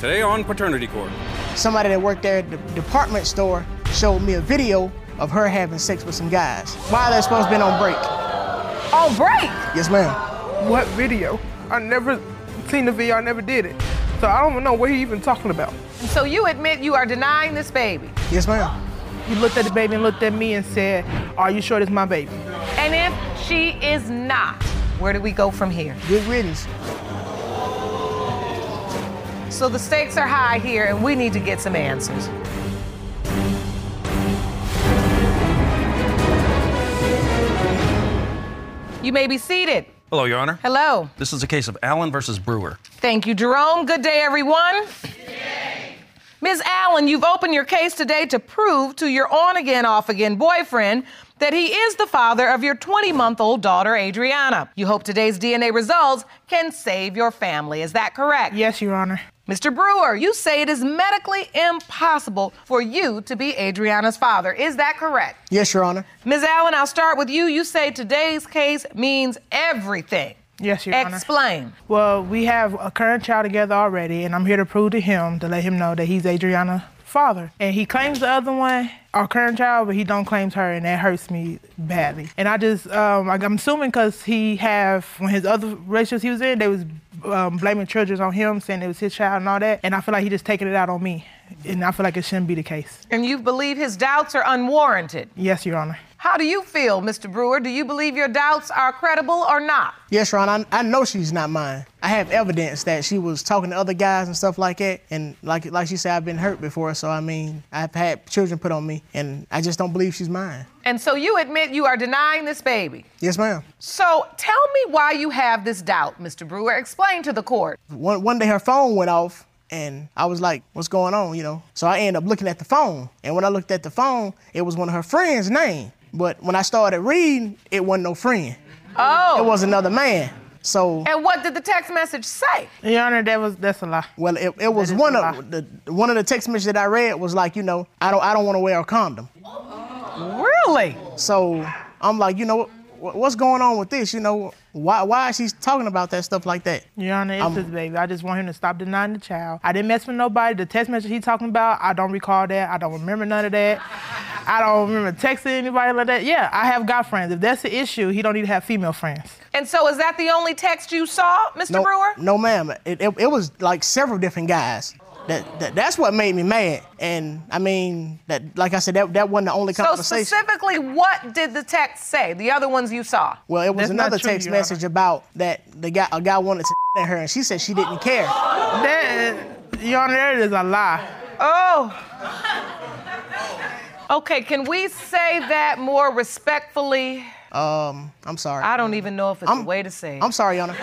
Today on Paternity Court. Somebody that worked there at the department store showed me a video of her having sex with some guys while they're supposed to be on break. On break? Yes, ma'am. What video? I never seen the video. I never did it. So I don't even know what he even talking about. So you admit you are denying this baby? Yes, ma'am. He looked at the baby and looked at me and said, Are you sure this my baby? And if she is not, where do we go from here? Good riddance. So the stakes are high here, and we need to get some answers. You may be seated. Hello, Your Honor. Hello. This is a case of Allen versus Brewer. Thank you, Jerome. Good day, everyone. Ms. Allen, you've opened your case today to prove to your on again, off again boyfriend that he is the father of your 20 month old daughter, Adriana. You hope today's DNA results can save your family. Is that correct? Yes, Your Honor. Mr. Brewer, you say it is medically impossible for you to be Adriana's father. Is that correct? Yes, Your Honor. Ms. Allen, I'll start with you. You say today's case means everything. Yes, Your Honor. Explain. Well, we have a current child together already, and I'm here to prove to him to let him know that he's Adriana's father. And he claims the other one, our current child, but he don't claim her, and that hurts me badly. And I just, um, I'm assuming because he have when his other relationships he was in, they was um, blaming children on him, saying it was his child and all that. And I feel like he just taking it out on me, and I feel like it shouldn't be the case. And you believe his doubts are unwarranted. Yes, Your Honor. How do you feel, Mr. Brewer? Do you believe your doubts are credible or not? Yes, Ron. I, I know she's not mine. I have evidence that she was talking to other guys and stuff like that. And like like she said, I've been hurt before. So I mean, I've had children put on me, and I just don't believe she's mine. And so you admit you are denying this baby. Yes, ma'am. So tell me why you have this doubt, Mr. Brewer. Explain to the court. One one day her phone went off. And I was like, what's going on, you know? So I ended up looking at the phone. And when I looked at the phone, it was one of her friends' name. But when I started reading, it wasn't no friend. Oh. It was another man. So And what did the text message say? Your Honor, that was that's a lie. well, it, it was one of the one of the text messages that I read was like, you know, I don't I don't want to wear a condom. Really? So I'm like, you know, what, what's going on with this? You know, why why is she talking about that stuff like that? Your Honor, it's I'm- his baby. I just want him to stop denying the child. I didn't mess with nobody. The text message he talking about, I don't recall that. I don't remember none of that. I don't remember texting anybody like that. Yeah, I have guy friends. If that's the issue, he don't need to have female friends. And so is that the only text you saw, Mr. No, Brewer? no, ma'am. It, it, it was like several different guys. That, that that's what made me mad. And I mean, that like I said, that that wasn't the only So conversation. So specifically, what did the text say? The other ones you saw? well, it was That's another true, text Your Honor. message about that the guy a guy wanted to at her, and she said she didn't care. That, Your Honor, that is a lie. Oh. Okay, can we say that more respectfully? Um, I'm sorry. I don't even know if it's I'm- a way to say it. I'm sorry, Your Honor.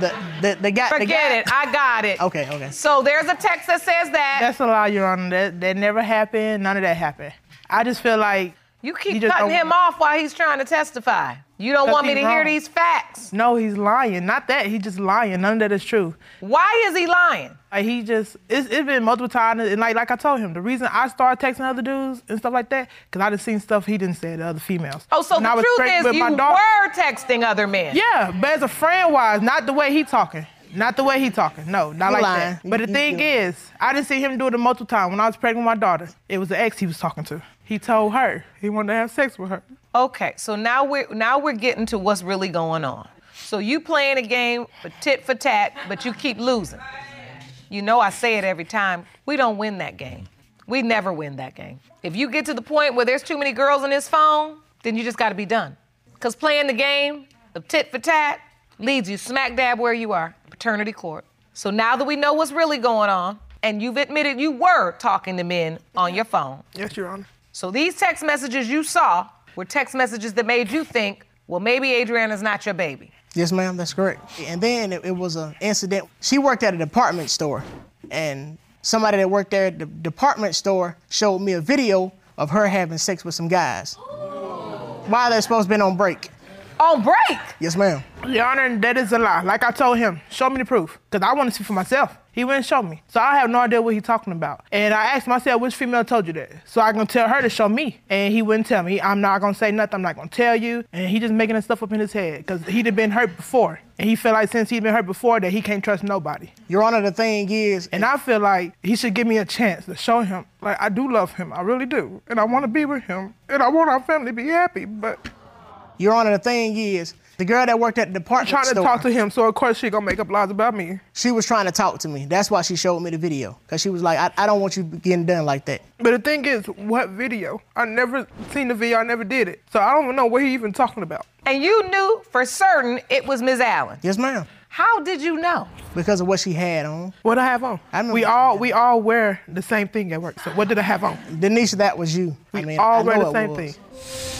The the the guy. the Forget guy- it. I got it. Okay, okay. So there's a text that says that. That's a lie, Your Honor. That, that never happened. None of that happened. I just feel like you keep you cutting don't- him off while he's trying to testify. You don't want me to he's hear these facts. no, he's lying. Not that he's just lying. None of that is true. Why is he lying? Like he just, it's, it's been multiple times, and like like I told him, the reason I started texting other dudes and stuff like that, because I done seen stuff he didn't say to other females. Oh, so And the truth is with you my daughter. were texting other men. Yeah, but as a friend wise, not the way he talking. Not the way he talking. No, not You like lying. that. But the You- thing you- is, I didn't see him do it a multiple times. When I was pregnant with my daughter, it was the ex he was talking to. He told her he wanted to have sex with her. Okay, so now we're now we're getting to what's really going on. So you playing a game for tit for tat, but you keep losing. You know I say it every time. We don't win that game. We never win that game. If you get to the point where there's too many girls on this phone, then you just got to be done. Cause playing the game of tit for tat leads you smack dab where you are, paternity court. So now that we know what's really going on, and you've admitted you were talking to men on your phone, Yes, Your Honor. so these text messages you saw were text messages that made you think, well, maybe Adriana's not your baby. Yes, ma'am, that's correct. And then it, it was an incident. She worked at a department store, and somebody that worked there at the department store showed me a video of her having sex with some guys. While they're supposed to be on break. On break! Yes, ma'am. Your Honor, that is a lie. Like I told him, show me the proof. Because I want to see for myself. He wouldn't show me. So I have no idea what he's talking about. And I asked myself, which female told you that? So I can tell her to show me. And he wouldn't tell me. I'm not going to say nothing. I'm not going to tell you. And he just making that stuff up in his head. Because he'd have been hurt before. And he felt like since he'd been hurt before that he can't trust nobody. Your Honor, the thing is, And I feel like he should give me a chance to show him. Like, I do love him. I really do. And I want to be with him. And I want our family to be happy. But Your Honor, the thing is, the girl that worked at the I'm department trying to talk to him. So, of course, she going to make up lies about me. she was trying to talk to me. That's why she showed me the video. Because she was like, I, I don't want you getting done like that. But the thing is, what video? I never seen the video. I never did it. So I don't even know what he even talking about. And you knew for certain it was Ms. Allen. Yes, ma'am. How did you know? Because of what she had on. What I have on? I remember- we all we all wear the same thing at work. So what did I have on? Denisha, that was you. We I mean, all I wear know the it same was. thing.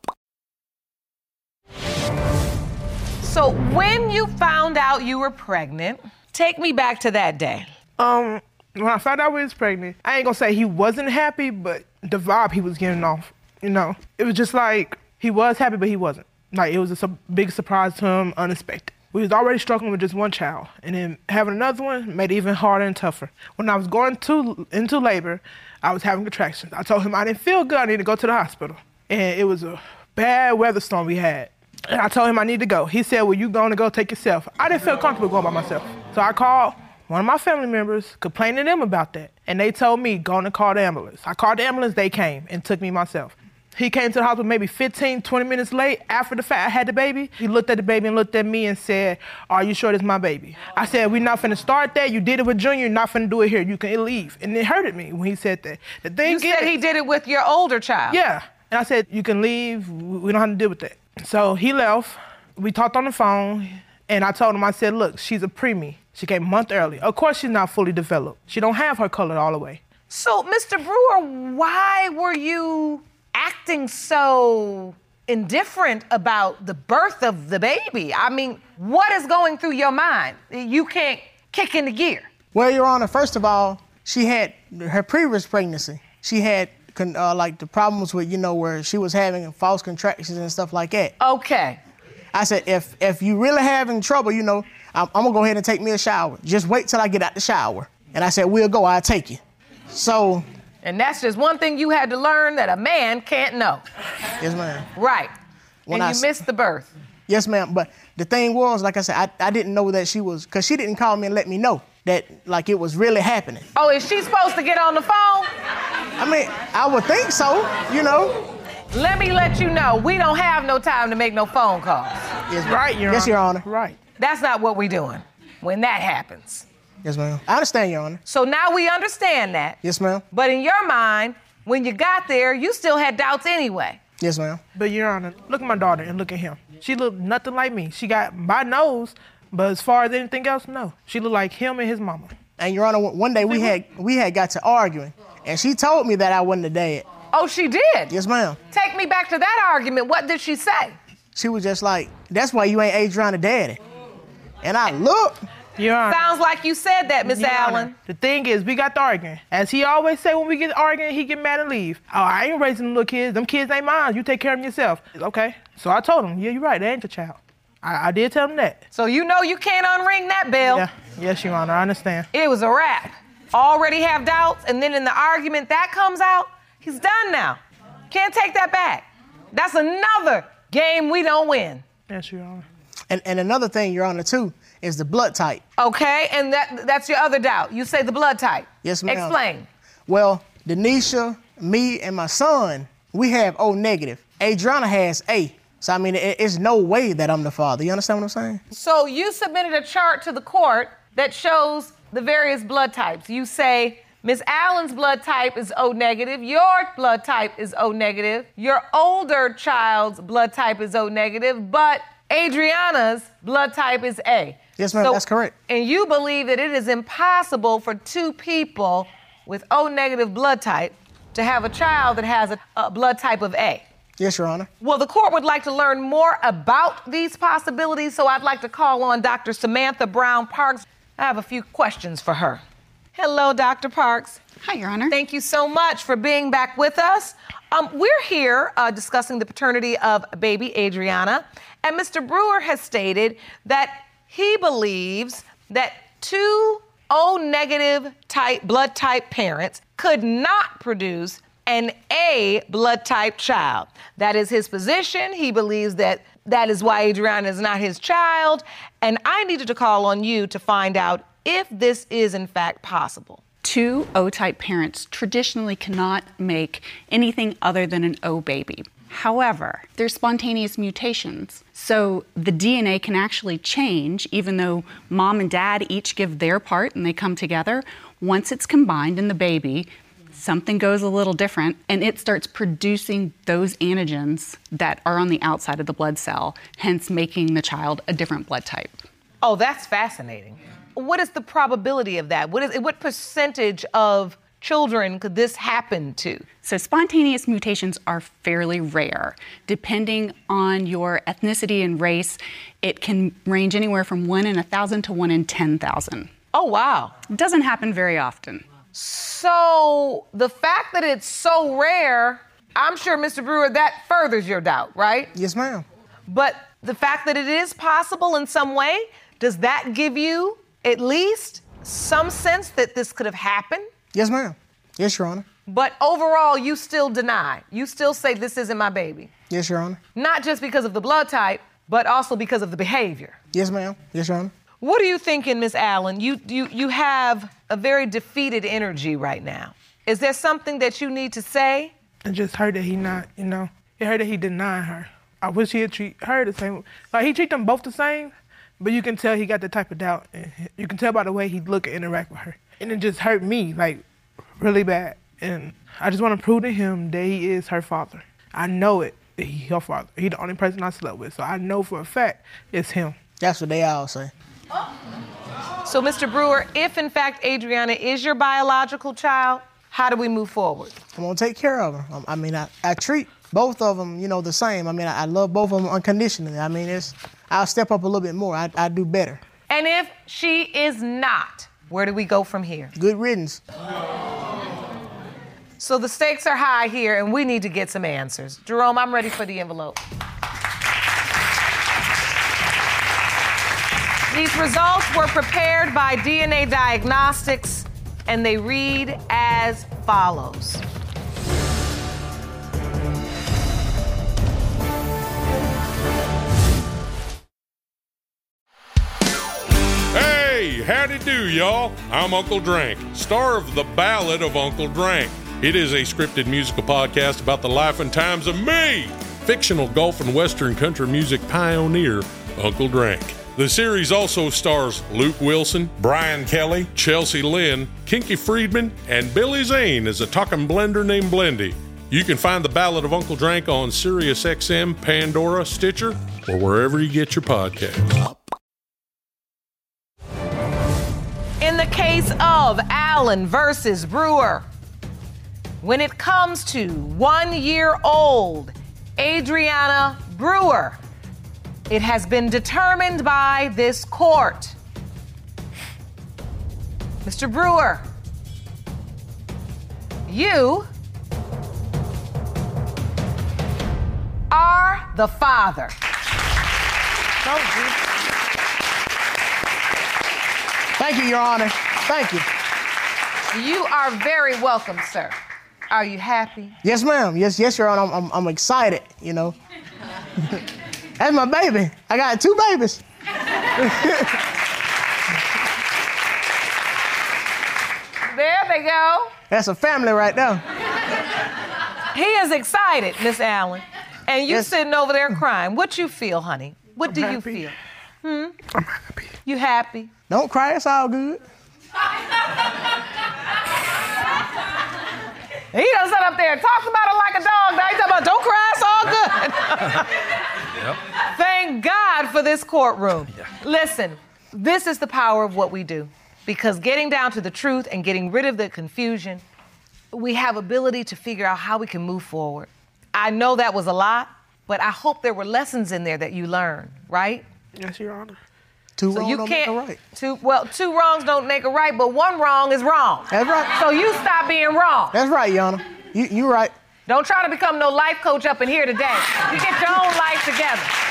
So when you found out you were pregnant, take me back to that day. Um, when I found out we was pregnant, I ain't gonna say he wasn't happy, but the vibe he was getting off, you know, it was just like he was happy, but he wasn't. Like it was a su- big surprise to him, unexpected. We was already struggling with just one child, and then having another one made it even harder and tougher. When I was going to into labor, I was having contractions. I told him I didn't feel good. I needed to go to the hospital, and it was a bad weather storm we had. And I told him I need to go. He said, Well, you going to go take yourself. I didn't feel comfortable going by myself. So I called one of my family members, complained to them about that. And they told me, Go and call the ambulance. I called the ambulance, they came and took me myself. He came to the hospital maybe 15, 20 minutes late after the fact I had the baby. He looked at the baby and looked at me and said, Are you sure this is my baby? I said, We're not finna start that. You did it with Junior, you're not finna do it here. You can leave. And it hurted me when he said that. The thing You is, said he did it with your older child. yeah. And I said, you can leave. We we don't have to deal with that. So he left. We talked on the phone. And I told him, I said, look, she's a preemie. She came a month early. Of course, she's not fully developed. She don't have her color all the way. So, Mr. Brewer, why were you acting so indifferent about the birth of the baby? I mean, what is going through your mind? You can't kick in the gear. Well, Your Honor, first of all, she had her previous pregnancy. She had con- uh, like the problems with, you know, where she was having false contractions and stuff like that. Okay. I said, if if you really having trouble, you know, I'm, I'm gonna go ahead and take me a shower. Just wait till I get out the shower. And I said, we'll go. I'll take you. So, And that's just one thing you had to learn that a man can't know. yes, ma'am. Right. When and I you missed the birth. Yes, ma'am. But the thing was, like I said, I, I didn't know that she was, cause she didn't call me and let me know that like it was really happening. Oh, is she supposed to get on the phone? I mean, I would think so, you know. Let me let you know, we don't have no time to make no phone calls. Yes. Right, Your yes, Honor. Your Honor. Right. That's not what we're doing when that happens. Yes, ma'am. I understand, Your Honor. So now we understand that. Yes, ma'am. But in your mind, when you got there, you still had doubts anyway. Yes, ma'am. But Your Honor, look at my daughter and look at him. She looked nothing like me. She got my nose, but as far as anything else, no. She looked like him and his mama. And Your Honor, one day we had we had got to arguing, and she told me that I wasn't the dad. Oh, she did? Yes, ma'am. Take me back to that argument. What did she say? She was just like, "That's why you ain't Adriana daddy." And I looked. Your Honor. Sounds like you said that, Miss Your Honor, Allen. The thing is, we got to arguing. As he always say when we get arguing, he get mad and leave. Oh, I ain't raising them little kids. Them kids ain't mine. You take care of them yourself. Okay. So I told him, yeah, you're right. They ain't your child. I, I did tell him that. So you know you can't unring that bell. Yeah. Yes, Your Honor. I understand. It was a wrap. Already have doubts, and then in the argument that comes out, he's done now. Can't take that back. That's another game we don't win. Yes, Your Honor. And, and another thing, Your Honor, too, is the blood type. Okay, and that that's your other doubt. You say the blood type. Yes, ma'am. Explain. Well, Denisha, me, and my son, we have O negative. Adriana has A. So I mean, it, it's no way that I'm the father. You understand what I'm saying? So you submitted a chart to the court that shows the various blood types. You say Miss Allen's blood type is O negative, your blood type is O negative, your older child's blood type is O negative, but Adriana's blood type is A. Yes, ma'am, that's correct. And you believe that it is impossible for two people with O negative blood type to have a child that has a, a blood type of A. Yes, Your Honor. Well, the court would like to learn more about these possibilities, so I'd like to call on Dr. Samantha Brown Parks. I have a few questions for her. Hello, Dr. Parks. Hi, Your Honor. Thank you so much for being back with us. Um, we're here uh, discussing the paternity of baby Adriana, and Mr. Brewer has stated that he believes that two O negative type blood type parents could not produce an A blood type child. That is his position. He believes that that is why Adriana is not his child. And I needed to call on you to find out if this is in fact possible. Two O type parents traditionally cannot make anything other than an O baby. However, there's spontaneous mutations. So the DNA can actually change even though mom and dad each give their part and they come together. Once it's combined in the baby, something goes a little different and it starts producing those antigens that are on the outside of the blood cell, hence making the child a different blood type. Oh, that's fascinating. What is the probability of that? What is what percentage of children could this happen to? So, spontaneous mutations are fairly rare. Depending on your ethnicity and race, it can range anywhere from 1 in a 1,000 to 1 in 10,000. Oh, wow. It doesn't happen very often. So, the fact that it's so rare, I'm sure, Mr. Brewer, that furthers your doubt, right? Yes, ma'am. But the fact that it is possible in some way, does that give you at least some sense that this could have happened? Yes, ma'am. Yes, Your Honor. But overall, you still deny. You still say this isn't my baby. Yes, Your Honor. Not just because of the blood type, but also because of the behavior. Yes, ma'am. Yes, Your Honor. What are you thinking, Miss Allen? You, you, you have a very defeated energy right now. Is there something that you need to say? It just hurt that he not, you know, it hurt that he denied her. I wish he'd treat her the same. Like he treat them both the same, but you can tell he got the type of doubt. And you can tell by the way he look and interact with her. And it just hurt me, like, really bad. And I just want to prove to him that he is her father. I know it. That he her father. He the only person I slept with, so I know for a fact it's him. That's what they all say. So, Mr. Brewer, if in fact Adriana is your biological child, how do we move forward? I'm gonna take care of her. Um, I mean, I, I treat both of them, you know, the same. I mean, I, I love both of them unconditionally. I mean, it's I'll step up a little bit more. I, I do better. And if she is not, where do we go from here? Good riddance. So the stakes are high here, and we need to get some answers. Jerome, I'm ready for the envelope. These results were prepared by DNA Diagnostics, and they read as follows. Hey, howdy do, y'all. I'm Uncle Drank, star of The Ballad of Uncle Drank. It is a scripted musical podcast about the life and times of me, fictional Gulf and western country music pioneer, Uncle Drank. The series also stars Luke Wilson, Brian Kelly, Chelsea Lynn, Kinky Friedman, and Billy Zane as a talking blender named Blendy. You can find The Ballad of Uncle Drank on SiriusXM, Pandora, Stitcher, or wherever you get your podcasts. In the case of Allen versus Brewer, when it comes to one year old Adriana Brewer, it has been determined by this court. Mr. Brewer, you are the father. Thank you, Your Honor. Thank you. You are very welcome, sir. Are you happy? Yes, ma'am. Yes, yes, Your Honor. I'm, I'm, I'm excited. You know. That's my baby. I got two babies. there they go. That's a family right there. He is excited, Miss Allen. And you yes. sitting over there crying. What you feel, honey? What I'm do happy. you feel? Hmm? I'm happy. You happy? Don't cry, it's all good. He done sit up there and talks about it like a dog. Now he's talking about, don't cry, it's all good. yep. Thank God for this courtroom. Listen, this is the power of what we do. Because getting down to the truth and getting rid of the confusion, we have ability to figure out how we can move forward. I know that was a lot, but I hope there were lessons in there that you learned, right? Yes, Your Honor. Two So wrong you don't can't. make a right. Two well, two wrongs don't make a right, but one wrong is wrong. That's right. So you stop being wrong. That's right, Your Honor. You, you right. Don't try to become no life coach up in here today. You get your own life together.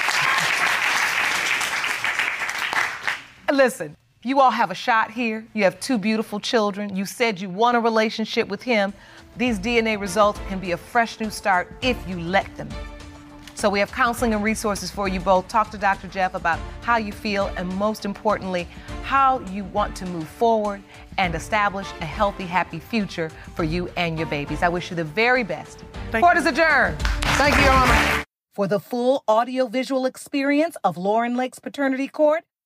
Listen, you all have a shot here. You have two beautiful children. You said you want a relationship with him. These DNA results can be a fresh new start if you let them. So we have counseling and resources for you both. Talk to Dr. Jeff about how you feel and most importantly, how you want to move forward and establish a healthy, happy future for you and your babies. I wish you the very best. Thank Court you. is adjourned. Thank you, Your Honor. For the full audio-visual experience of Lauren Lake's Paternity Court,